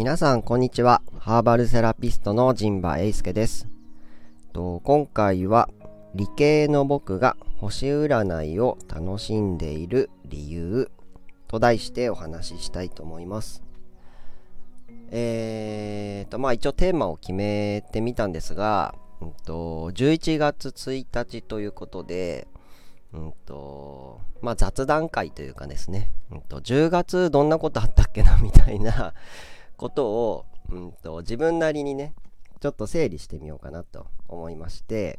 皆さんこんにちは。ハーバルセラピストの陣馬英介です。と今回は理系の僕が星占いを楽しんでいる理由と題してお話ししたいと思います。えーとまあ一応テーマを決めてみたんですが、うんと、11月1日ということで、うんとまあ、雑談会というかですね、うんと、10月どんなことあったっけなみたいなことを、うんと、自分なりにねちょっと整理してみようかなと思いまして、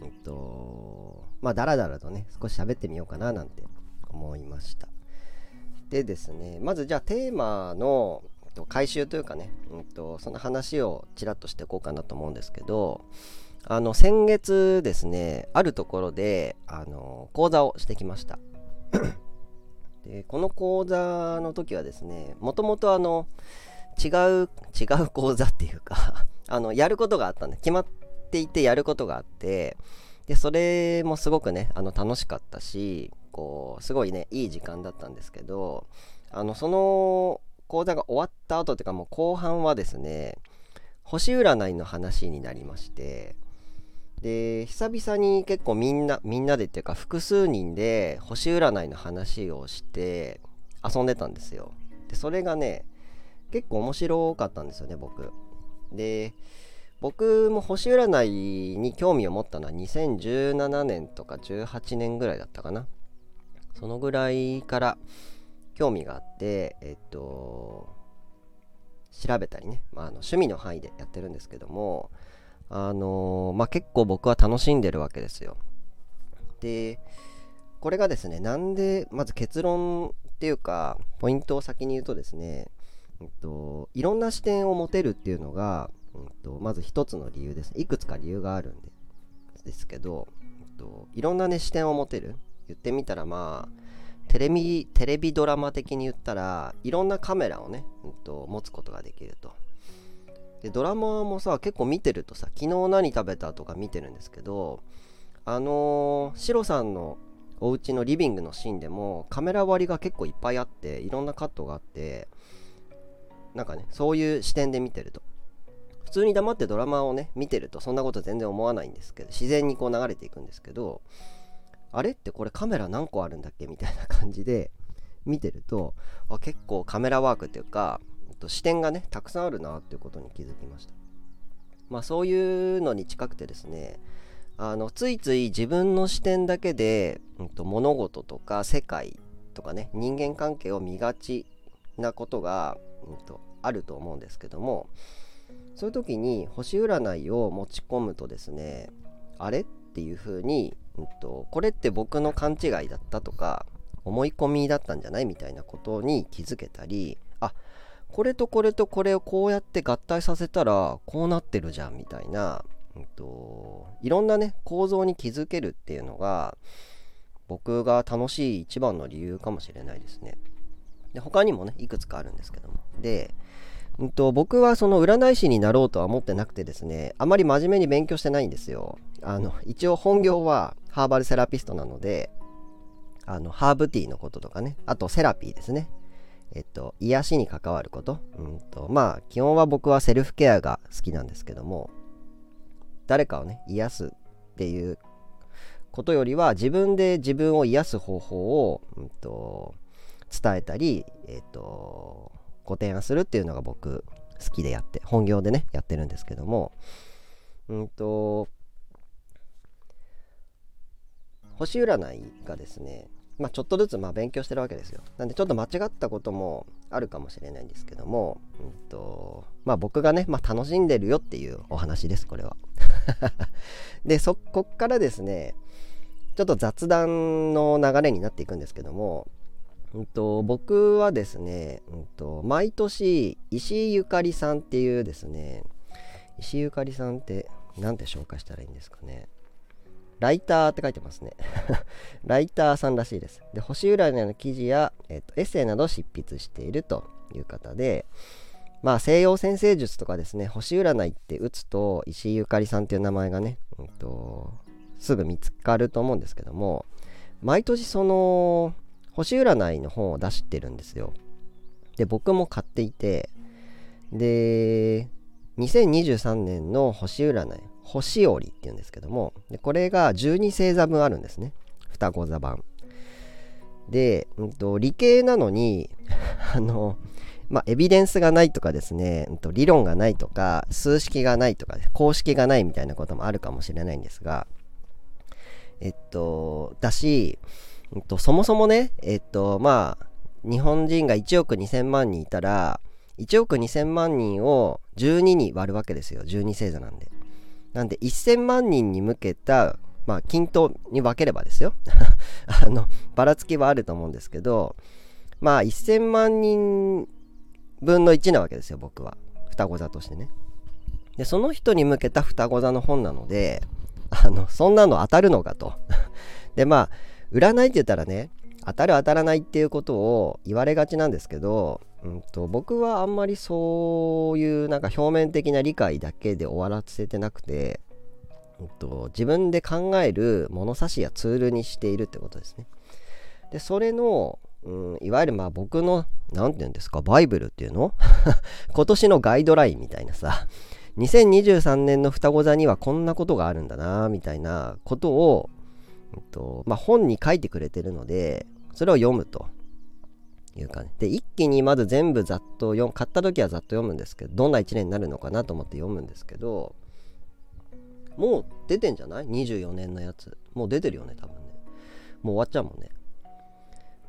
うんとまあだらだらとね少し喋ってみようかななんて思いました。でですねまずじゃあテーマの回収というかね、うんと、その話をちらっとしていこうかなと思うんですけどあの先月ですねあるところであの講座をしてきました。でこの講座の時はですねもともとあの違う違う講座っていうか あのやることがあったんで決まっていてやることがあってでそれもすごくねあの楽しかったしこうすごいねいい時間だったんですけどあのその講座が終わった後というかもう後半はですね星占いの話になりましてで久々に結構みんなみんなでっていうか複数人で星占いの話をして遊んでたんですよ。でそれがね結構面白かったんですよね僕で僕も星占いに興味を持ったのは2017年とか18年ぐらいだったかなそのぐらいから興味があってえっと調べたりね、まあ、あの趣味の範囲でやってるんですけどもあのー、まあ、結構僕は楽しんでるわけですよ。で、これがですね、なんで、まず結論っていうか、ポイントを先に言うとですね、と、いろんな視点を持てるっていうのが、えっと、まず一つの理由です。いくつか理由があるんでですけど、えっと、いろんなね、視点を持てる。言ってみたら、まあ、テレビ、テレビドラマ的に言ったら、いろんなカメラをね、えっと、持つことができると。でドラマもさ結構見てるとさ昨日何食べたとか見てるんですけどあのー、シロさんのお家のリビングのシーンでもカメラ割りが結構いっぱいあっていろんなカットがあってなんかねそういう視点で見てると。普通に黙ってドラマをね見てるとそんなこと全然思わないんですけど自然にこう流れていくんですけどあれってこれカメラ何個あるんだっけみたいな感じで 見てるとあ結構カメラワークっていうか視点がねたくさんあるなっていうことに気づきました。まあそういうのに近くてですねあのついつい自分の視点だけで、うんと、物事とか世界とかね人間関係を見がちなことが、と、あると思うんですけどもそういう時に星占いを持ち込むとですねあれっていう風に、うんとこれって僕の勘違いだったとか思い込みだったんじゃない？みたいなことに気づけたりあこれとこれとこれをこうやって合体させたらこうなってるじゃんみたいな、うんと、いろんなね構造に気づけるっていうのが僕が楽しい一番の理由かもしれないですね。で他にもねいくつかあるんですけども。で、うんと、僕はその占い師になろうとは思ってなくてですねあまり真面目に勉強してないんですよ。あの一応本業はハーバルセラピストなのであのハーブティーのこととかねあとセラピーですねえっと、癒しに関わること。うんと、まあ、基本は僕はセルフケアが好きなんですけども、誰かをね、癒すっていうことよりは、自分で自分を癒す方法を、うんと、伝えたり、えっと、ご提案するっていうのが僕、好きでやって、本業でね、やってるんですけども、うんと、星占いがですね、まあ、ちょっとずつまあ勉強してるわけですよ。なんでちょっと間違ったこともあるかもしれないんですけども、うんとまあ、僕がね、まあ、楽しんでるよっていうお話です、これは。で、そこからですね、ちょっと雑談の流れになっていくんですけども、うんと、僕はですね、うんと、毎年石井ゆかりさんっていうですね、石井ゆかりさんって何て紹介したらいいんですかね。ライターって書いてますね ライターさんらしいです。で、星占いの記事や、えっと、エッセイなどを執筆しているという方で、まあ、西洋先生術とかですね、星占いって打つと、石井ゆかりさんっていう名前がね、うんと、すぐ見つかると思うんですけども、毎年その、星占いの本を出してるんですよ。で、僕も買っていて、で、2023年の星占い、星折りっていうんですけども、でこれが12星座分あるんですね。双子座版。で、うんと、理系なのに あの、まあ、エビデンスがないとかですね、うんと、理論がないとか、数式がないとか、公式がないみたいなこともあるかもしれないんですが、えっと、だし、と、そもそもね、えっと、まあ、日本人が1億2000万人いたら、1億2000万人を12に割るわけですよ。12星座なんで。なんで、1000万人に向けた、まあ、均等に分ければですよ。あの、ばらつきはあると思うんですけど、まあ、1000万人分の1なわけですよ、僕は。双子座としてね。で、その人に向けた双子座の本なので、あの、そんなの当たるのかと。で、まあ、占いって言ったらね、当たる当たらないっていうことを言われがちなんですけど、うんと、僕はあんまりそういうなんか表面的な理解だけで終わらせてなくて、うんと、自分で考える物差しやツールにしているってことですね。で、それの、うん、いわゆるまあ僕の何て言うんですか、バイブルっていうの？今年のガイドラインみたいなさ、2023年の双子座にはこんなことがあるんだな、みたいなことを、とまあ、本に書いてくれてるので、それを読むというかね。で、一気にまず全部ざっと読買った時はざっと読むんですけど、どんな1年になるのかなと思って読むんですけど、もう出てんじゃない ?24 年のやつ。もう出てるよね、多分ね。もう終わっちゃうもんね。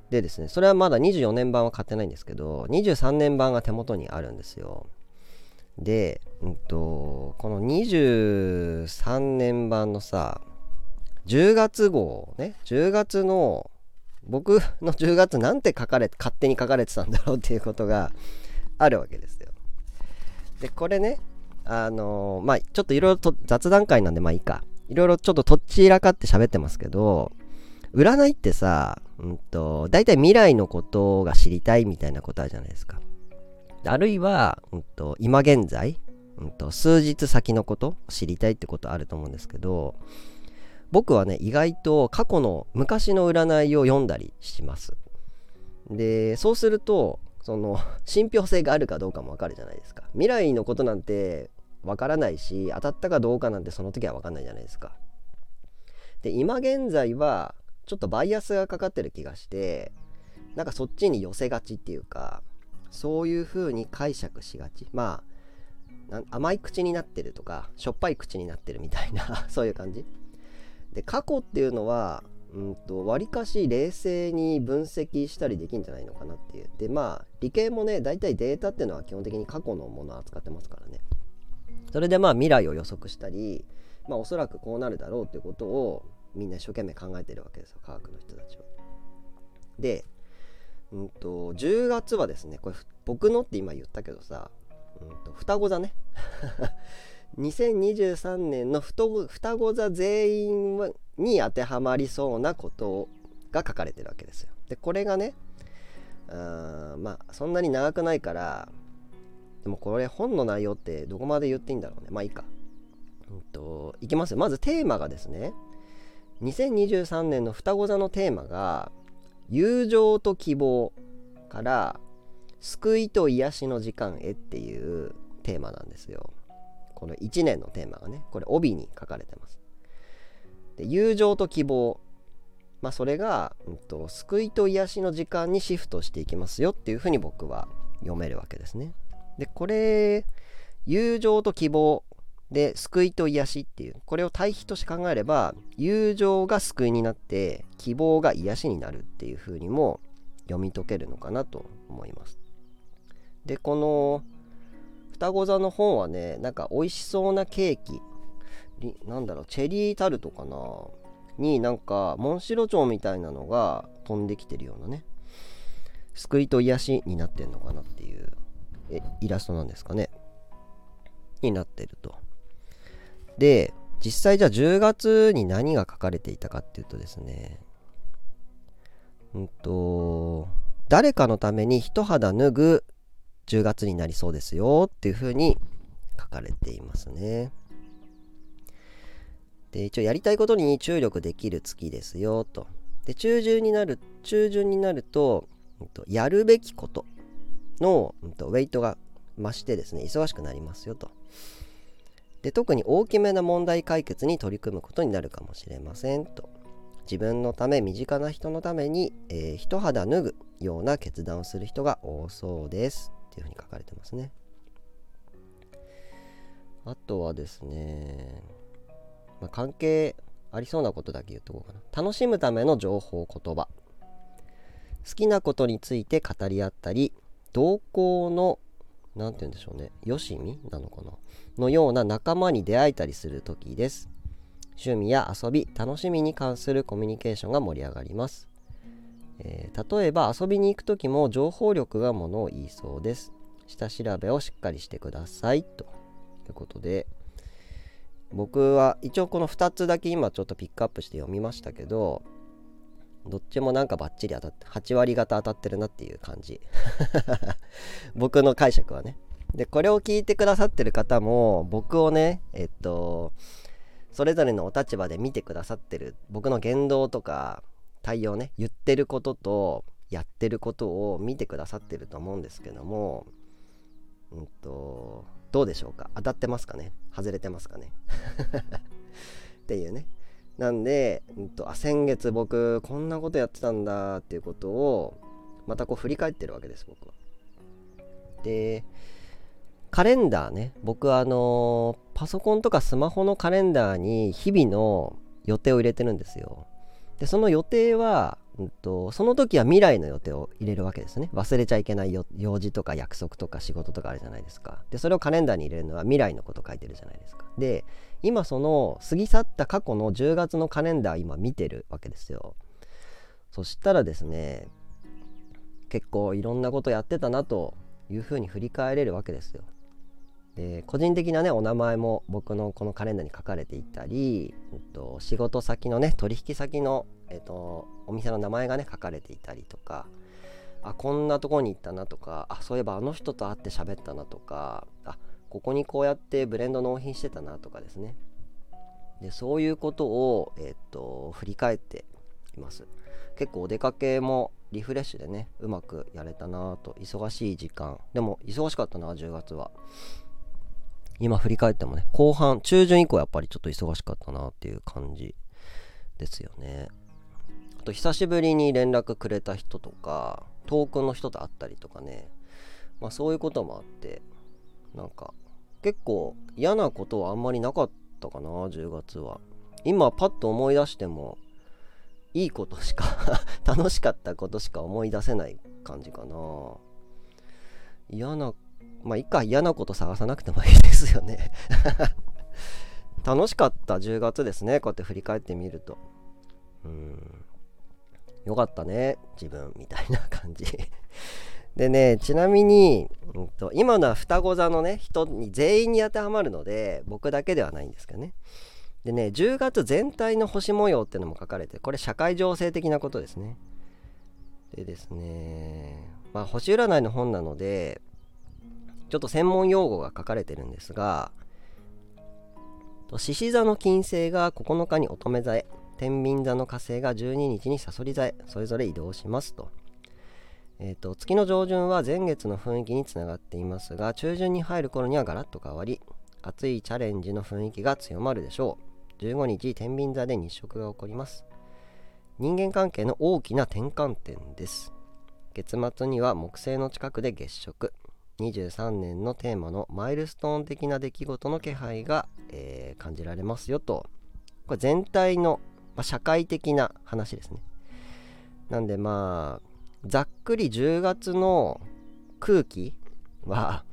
でですね、それはまだ24年版は買ってないんですけど、23年版が手元にあるんですよ。で、うんと、この23年版のさ、10月号ね、10月の、僕の10月なんて書かれ、勝手に書かれてたんだろうっていうことがあるわけですよ。で、これね、あのー、まあちょっといろいろと雑談会なんでまあいいか。いろいろちょっととっちらかって喋ってますけど、占いってさ、うんと、大体未来のことが知りたいみたいなことあるじゃないですか。あるいは、うんと、今現在、うんと、数日先のこと知りたいってことあると思うんですけど、僕はね、意外と過去の昔の占いを読んだりします。で、そうすると、その、信憑性があるかどうかもわかるじゃないですか。未来のことなんてわからないし、当たったかどうかなんてその時はわかんないじゃないですか。で、今現在は、ちょっとバイアスがかかってる気がしてなんかそっちに寄せがちっていうかそういう風に解釈しがちまあ甘い口になってるとかしょっぱい口になってるみたいな そういう感じで過去っていうのはうんと割かし冷静に分析したりできるんじゃないのかなっていう。でまあ理系もね大体データっていうのは基本的に過去のものを扱ってますからね。それでまあ未来を予測したりまあおそらくこうなるだろうっていうことをみんな一生懸命考えてるわけですよ科学の人たちは。で、うんと、10月はですねこれ僕のって今言ったけどさ、うんと、双子座ね。2023年の双子座全員に当てはまりそうなことが書かれてるわけですよ。でこれがねあまあそんなに長くないからでもこれ本の内容ってどこまで言っていいんだろうねまあいいか。うんといきますよまずテーマがですね2023年の双子座のテーマが友情と希望から救いと癒しの時間へっていうテーマなんですよ。この1年のテーマがね、これ帯に書かれてます。で友情と希望。まあそれが、うんと、救いと癒しの時間にシフトしていきますよっていうふうに僕は読めるわけですね。で、これ、友情と希望で、救いと癒しっていう、これを対比として考えれば、友情が救いになって、希望が癒しになるっていう風にも読み解けるのかなと思います。で、この双子座の本はね、なんか美味しそうなケーキ、なんだろう、チェリータルトかなになんか、モンシロチョウみたいなのが飛んできてるようなね、救いと癒しになってんのかなっていうイラストなんですかね。になってると。で、実際じゃあ10月に何が書かれていたかっていうとですね、うんと、誰かのために一肌脱ぐ10月になりそうですよっていうふうに書かれていますね。で、一応やりたいことに注力できる月ですよと。で、中旬になる、中旬になると、やるべきことの、ウェイトが、増してですね忙しくなりますよとで特に大きめな問題解決に取り組むことになるかもしれませんと自分のため身近な人のために、えー、一肌脱ぐような決断をする人が多そうですっていうふうに書かれてますね。あとはですね、まあ、関係ありそうなことだけ言っとこうかな。楽しむための情報言葉。好きなことについて語り合ったり同行の何て言うんでしょうねよしみなのかな。のような仲間に出会えたりする時です。趣味や遊び楽しみに関するコミュニケーションが盛り上がります、えー、例えば遊びに行く時も情報力がものを言いそうです。下調べをしっかりしてくださいと。いうことで僕は一応この2つだけ今ちょっとピックアップして読みましたけどどっちもなんかバッチリ当たって8割方当たってるなっていう感じ。僕の解釈はね。でこれを聞いてくださってる方も僕をねえっとそれぞれのお立場で見てくださってる僕の言動とか対応ね言ってることとやってることを見てくださってると思うんですけどもうんとどうでしょうか？当たってますかね？外れてますかね？っていうねなんで、うんと、あ先月僕こんなことやってたんだっていうことをまたこう振り返ってるわけです僕は。でカレンダーね僕あのパソコンとかスマホのカレンダーに日々の予定を入れてるんですよ。でその予定はうんと、その時は未来の予定を入れるわけですね。忘れちゃいけない用事とか約束とか仕事とかあるじゃないですか。で、それをカレンダーに入れるのは未来のこと書いてるじゃないですか。で、今その過ぎ去った過去の10月のカレンダー今見てるわけですよ。そしたらですね、結構いろんなことやってたなというふうに振り返れるわけですよ。で個人的なねお名前も僕のこのカレンダーに書かれていたり、えっと、仕事先のね取引先の、えっと、お店の名前がね書かれていたりとかあこんなとこに行ったなとかあそういえばあの人と会って喋ったなとかあここにこうやってブレンド納品してたなとかですね。でそういうことを、えっと、振り返っています。結構お出かけもリフレッシュでねうまくやれたなと忙しい時間。でも忙しかったな10月は。今振り返ってもね後半中旬以降やっぱりちょっと忙しかったなっていう感じですよね。あと久しぶりに連絡くれた人とか遠くの人と会ったりとかね。まあそういうこともあってなんか結構嫌なことはあんまりなかったかな10月は。今パッと思い出してもいいことしか 楽しかったことしか思い出せない感じかな。嫌なまあいか嫌なこと探さなくてもいいですよね。楽しかった10月ですね。こうやって振り返ってみると。うん。よかったね自分みたいな感じ。でねちなみに、うんと、今のは双子座のね人に全員に当てはまるので僕だけではないんですけどね。でね10月全体の星模様ってのも書かれてこれ社会情勢的なことですね。でですねまあ星占いの本なのでちょっと専門用語が書かれてるんですが獅子座の金星が9日に乙女座へ天秤座の火星が12日にさそり座へそれぞれ移動しますと,、えーと、月の上旬は前月の雰囲気につながっていますが中旬に入る頃にはガラッと変わり熱いチャレンジの雰囲気が強まるでしょう。15日天秤座で日食が起こります。人間関係の大きな転換点です。月末には木星の近くで月食。23年のテーマのマイルストーン的な出来事の気配が、えー、感じられますよと。これ全体の、まあ、社会的な話ですね。なんでまあざっくり10月の空気は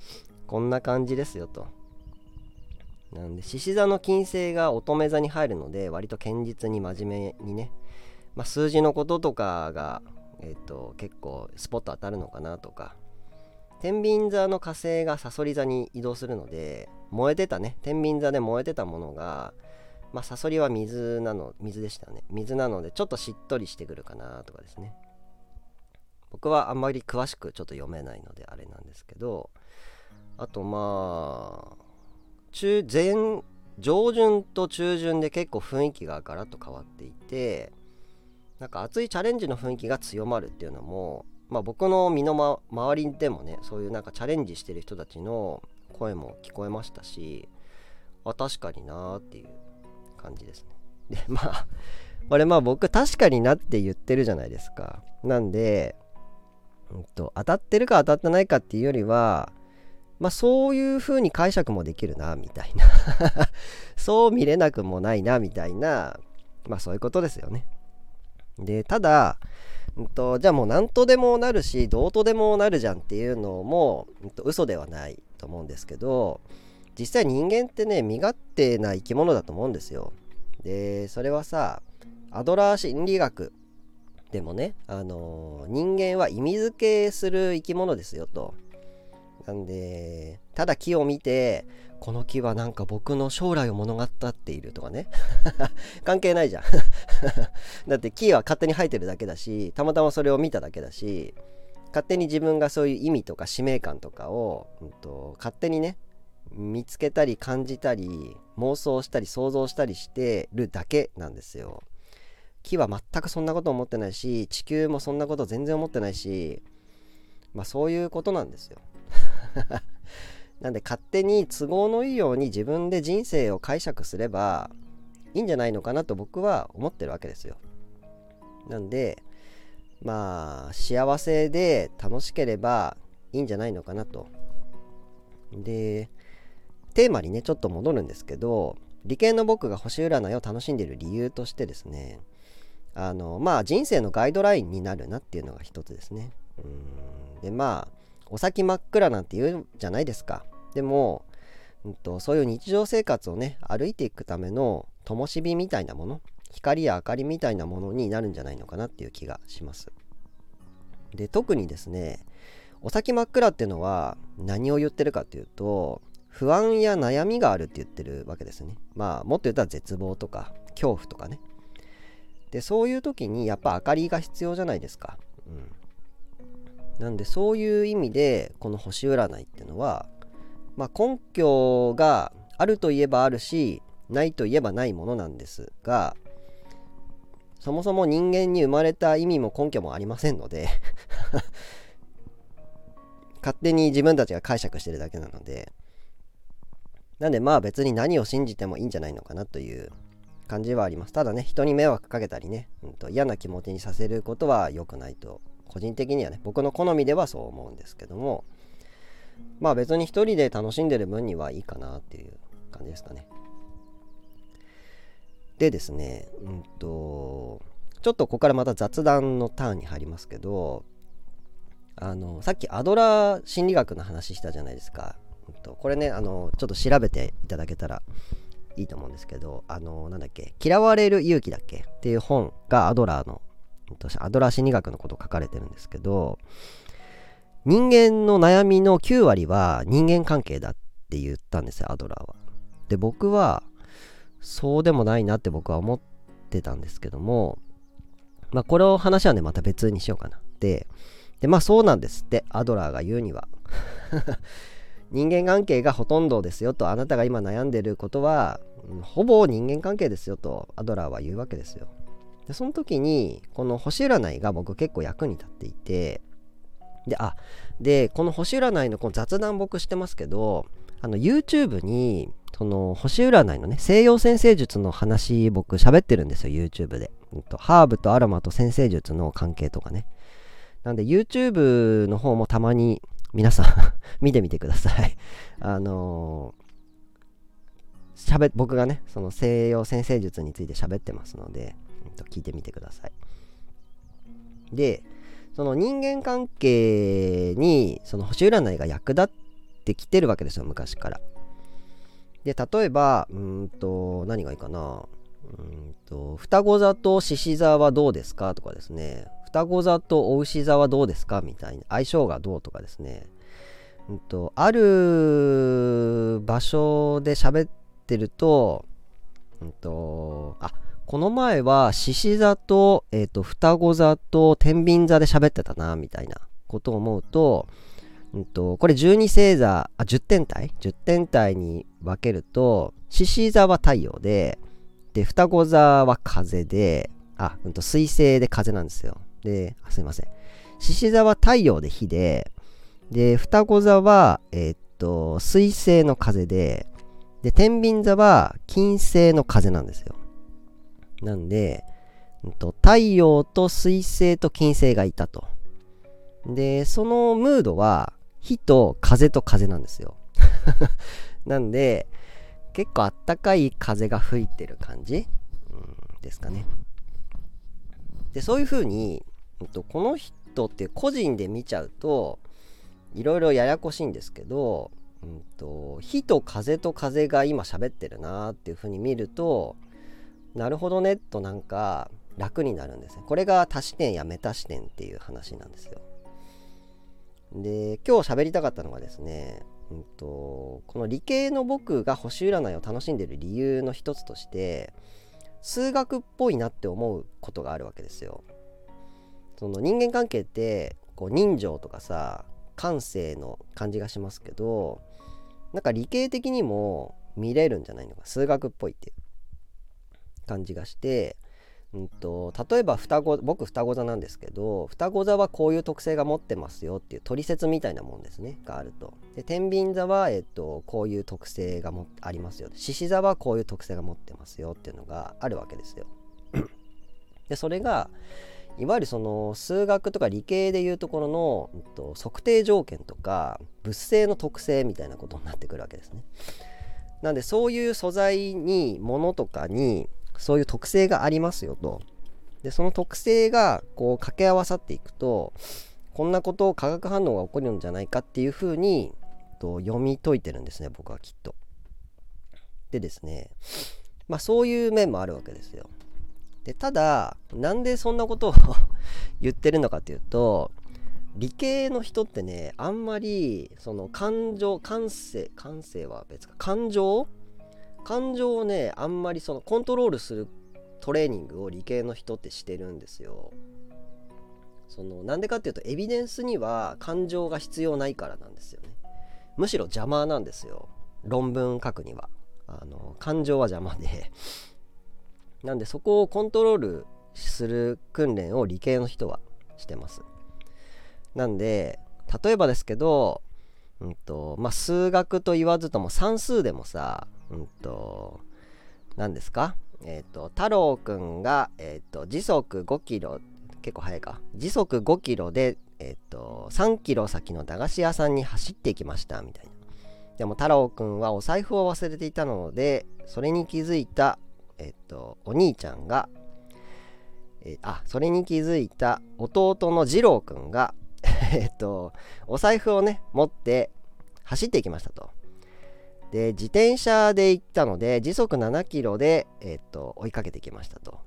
こんな感じですよと。なんで獅子座の金星が乙女座に入るので割と堅実に真面目にね、まあ、数字のこととかが、えーと結構スポット当たるのかなとか天秤座の火星がさそり座に移動するので燃えてたね。天秤座で燃えてたものがまあサソリは水なの水でしたね。水なのでちょっとしっとりしてくるかなとかですね。僕はあんまり詳しくちょっと読めないのであれなんですけどあとまあ中前上旬と中旬で結構雰囲気がガラッと変わっていてなんか熱いチャレンジの雰囲気が強まるっていうのもまあ、僕の身の、ま、周りでもねそういうなんかチャレンジしてる人たちの声も聞こえましたしあ確かになーっていう感じですね。でまあこれまあ僕確かになって言ってるじゃないですか。なんで、うんと、当たってるか当たってないかっていうよりはまあそういう風に解釈もできるなみたいな。そう見れなくもないなみたいなまあそういうことですよね。でただうんと、じゃあもう何とでもなるしどうとでもなるじゃんっていうのも、うんと、嘘ではないと思うんですけど実際人間ってね身勝手な生き物だと思うんですよ。でそれはさアドラー心理学でもね、あのー、人間は意味付けする生き物ですよと。なんでただ木を見てこの木はなんか僕の将来を物語っているとかね。関係ないじゃん。だって木は勝手に生えてるだけだしたまたまそれを見ただけだし勝手に自分がそういう意味とか使命感とかを、うんと、勝手にね見つけたり感じたり妄想したり想像したりしてるだけなんですよ。木は全くそんなこと思ってないし地球もそんなこと全然思ってないしまあそういうことなんですよ。なんで勝手に都合のいいように自分で人生を解釈すればいいんじゃないのかなと僕は思ってるわけですよ。なんでまあ幸せで楽しければいいんじゃないのかなと。でテーマにねちょっと戻るんですけど理系の僕が星占いを楽しんでいる理由としてですねあのまあ人生のガイドラインになるなっていうのが一つですね。うんでまあお先真っ暗なんて言うじゃないですか。でも、うんと、そういう日常生活をね、歩いていくための灯火みたいなもの、光や明かりみたいなものになるんじゃないのかなっていう気がします。で、特にですね、お先真っ暗っていうのは何を言ってるかっていうと、不安や悩みがあるって言ってるわけですね。まあ、もっと言ったら絶望とか恐怖とかね。で、そういう時にやっぱ明かりが必要じゃないですか。うん。なんでそういう意味でこの星占いっていうのは、まあ、根拠があるといえばあるしないといえばないものなんですがそもそも人間に生まれた意味も根拠もありませんので 勝手に自分たちが解釈してるだけなのでなんでまあ別に何を信じてもいいんじゃないのかなという感じはあります。ただね人に迷惑かけたりね、うん、と嫌な気持ちにさせることは良くないと個人的にはね僕の好みではそう思うんですけどもまあ別に一人で楽しんでる分にはいいかなっていう感じですかね。でですねうんとちょっとここからまた雑談のターンに入りますけどあのさっきアドラー心理学の話したじゃないですか、うんと、これねあのちょっと調べていただけたらいいと思うんですけどあのなんだっけ嫌われる勇気だっけっていう本がアドラーのアドラー心理学のこと書かれてるんですけど人間の悩みの9割は人間関係だって言ったんですよアドラーは。で僕はそうでもないなって僕は思ってたんですけどもまあこれを話はねまた別にしようかな。ででまあそうなんですってアドラーが言うには。人間関係がほとんどですよとあなたが今悩んでることは、ほぼ人間関係ですよとアドラーは言うわけですよ。でその時にこの星占いが僕結構役に立っていてであでこの星占いのこの雑談僕してますけどあの YouTube にその星占いのね西洋先生術の話僕喋ってるんですよ YouTube で、うん、とハーブとアロマと先生術の関係とかね。なんで YouTube の方もたまに皆さん 見てみてください。あのー、しゃべ僕がねその西洋先生術について喋ってますので。聞いてみてください。で、その人間関係にその星占いが役立ってきてるわけですよ、昔から。で、例えば、うんと、何がいいかな。うんと、双子座と獅子座はどうですかとかですね。双子座とお牛座はどうですかみたいな。相性がどうとかですね。うんと、ある場所で喋ってると、うんと、あ、この前は獅子座と,、えーと、双子座と天秤座で喋ってたなみたいなことを思うと,、うんと、これ12星座あ10天体？10天体に分けると獅子座は太陽でで双子座は風であ、うんと、水星で風なんですよ。であすいません。獅子座は太陽で火で、で、双子座は、えー、っと、水星の風で、で、天秤座は金星の風なんですよ。なんで、太陽と水星と金星がいたと。で、そのムードは火と風と風なんですよ。なんで、結構あったかい風が吹いてる感じ、うん、ですかね。で、そういう風に、うんと、この人って個人で見ちゃうと、いろいろややこしいんですけど、うんと、火と風と風が今喋ってるなっていう風に見ると、なるほどねとなんか楽になるんですね。これが多視点やメタ視点っていう話なんですよ。で、今日喋りたかったのがですね、うんと、この理系の僕が星占いを楽しんでる理由の一つとして数学っぽいなって思うことがあるわけですよ。その人間関係ってこう人情とかさ感性の感じがしますけどなんか理系的にも見れるんじゃないのか数学っぽいっていう感じがしてうんと、例えば双子僕双子座なんですけど双子座はこういう特性が持ってますよっていう取説みたいなもんですねがあると。で天秤座は、えっと、こういう特性がもありますよ。獅子座はこういう特性が持ってますよっていうのがあるわけですよ。でそれがいわゆるその数学とか理系でいうところの、うんと、測定条件とか物性の特性みたいなことになってくるわけですね。なんでそういう素材に物とかにそういう特性がありますよと。で、その特性がこう掛け合わさっていくと、こんなことを化学反応が起こるんじゃないかっていうふうにと読み解いてるんですね、僕はきっと。でですね、まあそういう面もあるわけですよ。で、ただ、なんでそんなことを 言ってるのかっていうと、理系の人ってね、あんまり、その感情、感性、感性は別か、感情感情をねあんまりそのコントロールするトレーニングを理系の人ってしてるんですよ。そのなんでかっていうとエビデンスには感情が必要ないからなんですよね。むしろ邪魔なんですよ。論文書くには。あの感情は邪魔でなんでそこをコントロールする訓練を理系の人はしてます。なんで例えばですけど、うんとまあ、数学と言わずとも算数でもさうんと、何ですか？えっ、ー、と、太郎くんが、えっ、ー、と、時速5キロ、結構速いか。時速5キロで、えっ、ー、と、3キロ先の駄菓子屋さんに走っていきました、みたいな。でも太郎くんはお財布を忘れていたので、それに気づいた、えっと、お兄ちゃんが、えあ、それに気づいた弟の次郎くんが、えっと、お財布をね、持って走っていきましたと。で自転車で行ったので時速7キロで、えー、っと追いかけてきましたと。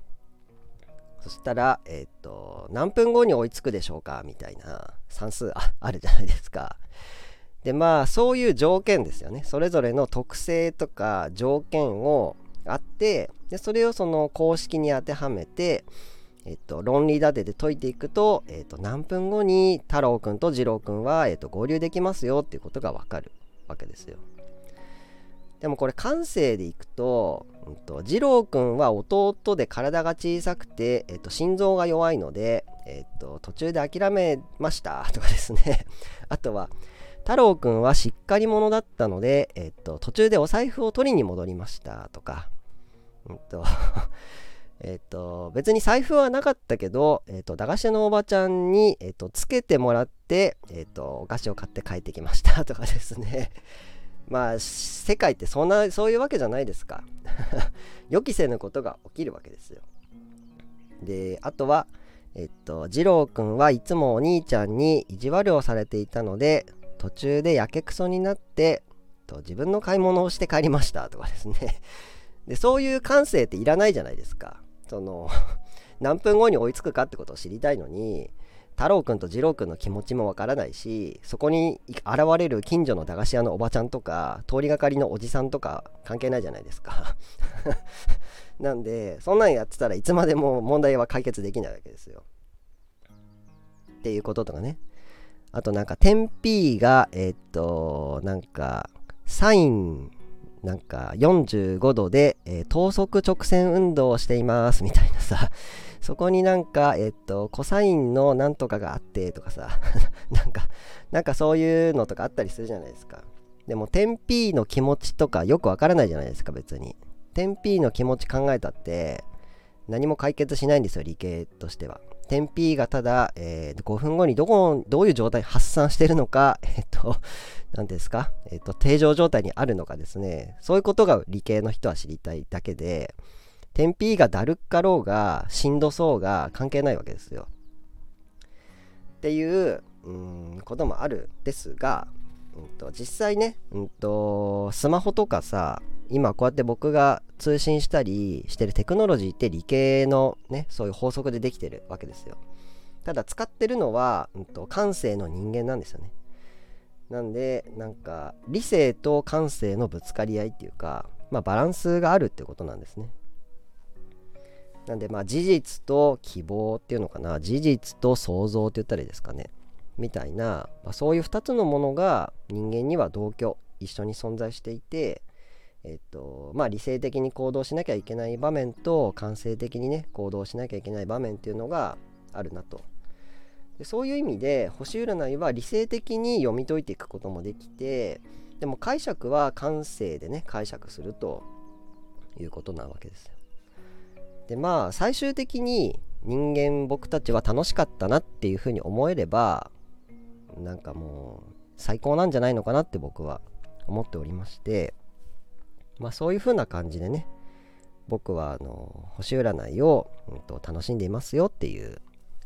そしたら、えー、っと何分後に追いつくでしょうかみたいな算数ああるじゃないですか。でまあそういう条件ですよね。それぞれの特性とか条件をあってでそれをその公式に当てはめてえっと、論理立てで解いていくと、えっと、何分後に太郎くんと次郎くんは、えっと、合流できますよっていうことがわかるわけですよ。でもこれ感性でいくと、うんと、二郎くんは弟で体が小さくて、えっと、心臓が弱いので、えっと、途中で諦めました とかですね。あとは、太郎くんはしっかり者だったので、えっと、途中でお財布を取りに戻りましたとか、うんと えっと、別に財布はなかったけど、えっと、駄菓子のおばちゃんに、えっと、つけてもらって、えっと、お菓子を買って帰ってきましたとかですね。まあ世界ってそんなそういうわけじゃないですか。予期せぬことが起きるわけですよ。であとはえっと次郎くんはいつもお兄ちゃんに意地悪をされていたので途中でやけくそになってと自分の買い物をして帰りましたとかですね。でそういう感性っていらないじゃないですか。その何分後に追いつくかってことを知りたいのに太郎くんと次郎くんの気持ちもわからないしそこに現れる近所の駄菓子屋のおばちゃんとか通りがかりのおじさんとか関係ないじゃないですか。なんでそんなんやってたらいつまでも問題は解決できないわけですよ。っていうこととかね。あとなんか天 P がえー、っとなんかサインなんか45度で、えー、等速直線運動をしていますみたいなさ。そこになんか、えっと、コサインのなんとかがあってとかさ、なんか、なんかそういうのとかあったりするじゃないですか。でも、点 P の気持ちとかよくわからないじゃないですか、別に。点 P の気持ち考えたって、何も解決しないんですよ、理系としては。点 P がただ、えー、5分後にどこ、どういう状態発散してるのか、えっと、何ですか、えっと、定常状態にあるのかですね、そういうことが理系の人は知りたいだけで、点 P がだるっかろうが、しんどそうが関係ないわけですよ。っていう、うん、こともあるんですが、うんと、実際ね、うんと、スマホとかさ、今こうやって僕が通信したりしてるテクノロジーって理系のね、そういう法則でできてるわけですよ。ただ使ってるのは、うんと、感性の人間なんですよね。なんで、なんか、理性と感性のぶつかり合いっていうか、まあバランスがあるってことなんですね。なんでまあ事実と希望っていうのかな。事実と想像って言ったらいいですかね。みたいな、まあ、そういう2つのものが人間には同居一緒に存在していてえっとまあ理性的に行動しなきゃいけない場面と感性的にね行動しなきゃいけない場面っていうのがあるなと。でそういう意味で星占いは理性的に読み解いていくこともできてでも解釈は感性でね解釈するということなわけですよ。でまあ最終的に人間僕たちは楽しかったなっていうふうに思えればなんかもう最高なんじゃないのかなって僕は思っておりましてまあそういうふうな感じでね僕はあの星占いを、うんと、楽しんでいますよっていう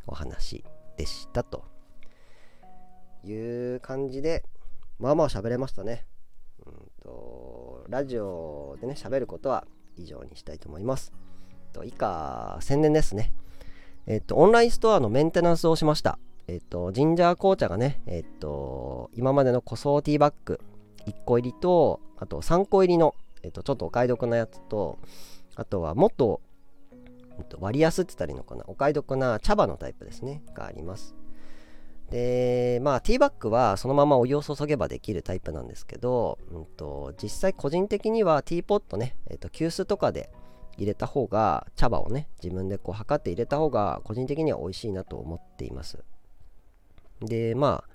お話でしたという感じでまあまあ喋れましたね。うんとラジオでね喋ることは以上にしたいと思います。と、以下、宣伝ですね。えっと、オンラインストアのメンテナンスをしました。えっと、ジンジャー紅茶がね、えっと、今までのコソーティーバッグ1個入りと、あと3個入りの、えっと、ちょっとお買い得なやつと、あとはもっと、えっと、割安って言ったらいいのかな、お買い得な茶葉のタイプですね、があります。で、まあ、ティーバッグはそのままお湯を注げばできるタイプなんですけど、うんと、実際個人的にはティーポットね、えっと、急須とかで入れた方が茶葉をね自分でこう測って入れた方が個人的には美味しいなと思っています。でまあ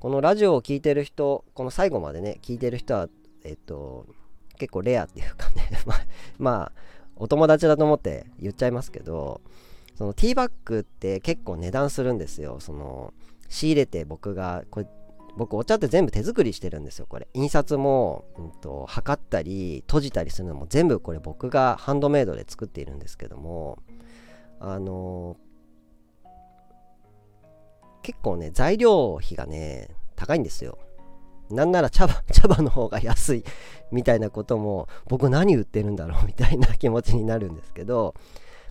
このラジオを聴いてる人この最後までね聞いてる人はえっと結構レアっていうかね まあお友達だと思って言っちゃいますけどそのティーバッグって結構値段するんですよ。その仕入れて僕がこ僕お茶って全部手作りしてるんですよこれ。印刷も、うんと、測ったり閉じたりするのも全部これ僕がハンドメイドで作っているんですけどもあの結構ね材料費がね高いんですよ。なんなら茶葉 茶葉の方が安い みたいなことも僕何売ってるんだろうみたいな気持ちになるんですけど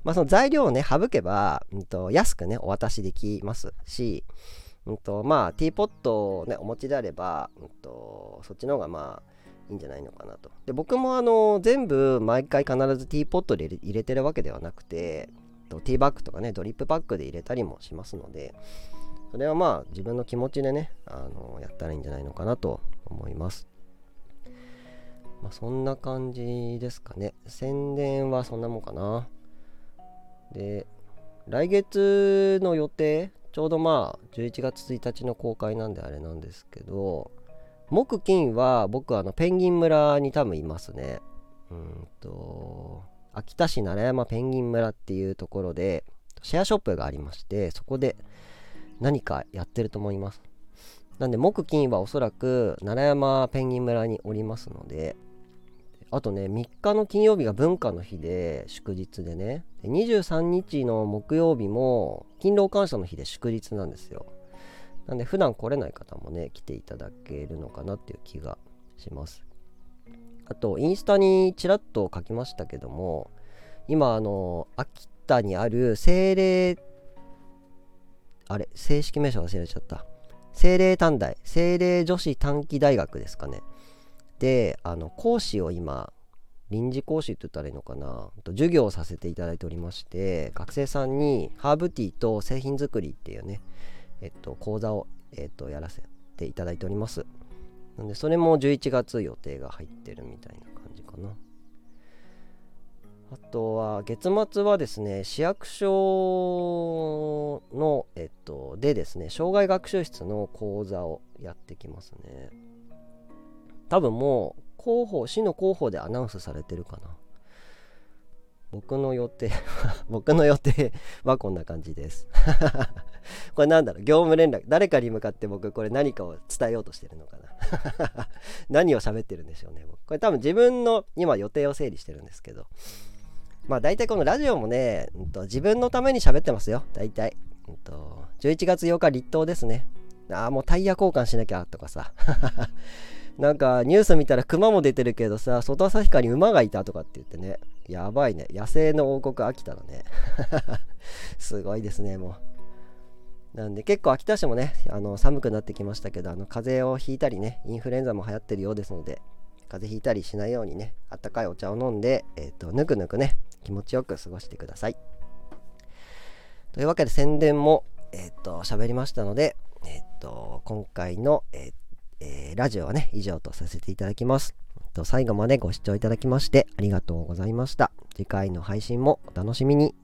まあその材料をね省けば、うんと安くねお渡しできますしんとまあ、ティーポットを、ね、お持ちであれば、うんと、そっちの方がまあいいんじゃないのかなと。で僕もあの全部毎回必ずティーポットで入れてるわけではなくて、ティーバッグとかね、ドリップパックで入れたりもしますので、それはまあ自分の気持ちでね、あのやったらいいんじゃないのかなと思います。まあそんな感じですかね。宣伝はそんなもんかな。で、来月の予定ちょうどまあ11月1日の公開なんであれなんですけど木金は僕あのペンギン村に多分いますね。うんと秋田市奈良山ペンギン村っていうところでシェアショップがありましてそこで何かやってると思います。なんで木金はおそらく奈良山ペンギン村におりますのであとね、3日の金曜日が文化の日で祝日でね、23日の木曜日も勤労感謝の日で祝日なんですよ。なんで普段来れない方もね、来ていただけるのかなっていう気がします。あと、インスタにちらっと書きましたけども、今、あの、秋田にある精霊、あれ、正式名称忘れちゃった。精霊短大、精霊女子短期大学ですかね。であの講師を今臨時講師って言ったらいいのかな？授業をさせていただいておりまして学生さんにハーブティーと製品作りっていうねえっと講座を、えっと、やらせていただいております。なんでそれも11月予定が入ってるみたいな感じかな。あとは月末はですね市役所のえっとでですね障害学習室の講座をやってきますね。多分もう広報市の広報でアナウンスされてるかな。僕の予定 僕の予定はこんな感じです。これなんだろう業務連絡誰かに向かって僕これ何かを伝えようとしてるのかな。何を喋ってるんでしょうね僕。これ多分自分の今予定を整理してるんですけど。まあ大体このラジオもね、うんと、自分のために喋ってますよ。大体、うんと、11月8日立冬ですね。ああもうタイヤ交換しなきゃとかさ。なんかニュース見たら熊も出てるけどさ外旭川に馬がいたとかって言ってね。やばいね。野生の王国秋田だね。すごいですねもう。なんで結構秋田市もねあの寒くなってきましたけどあの風邪をひいたりねインフルエンザも流行ってるようですので風邪ひいたりしないようにねあったかいお茶を飲んで、えーと、ぬくぬくね気持ちよく過ごしてください。というわけで宣伝もえっ、ー、と喋りましたのでえっ、ー、と今回の、えーえー、ラジオはね、以上とさせていただきます。最後までご視聴いただきましてありがとうございました。次回の配信もお楽しみに。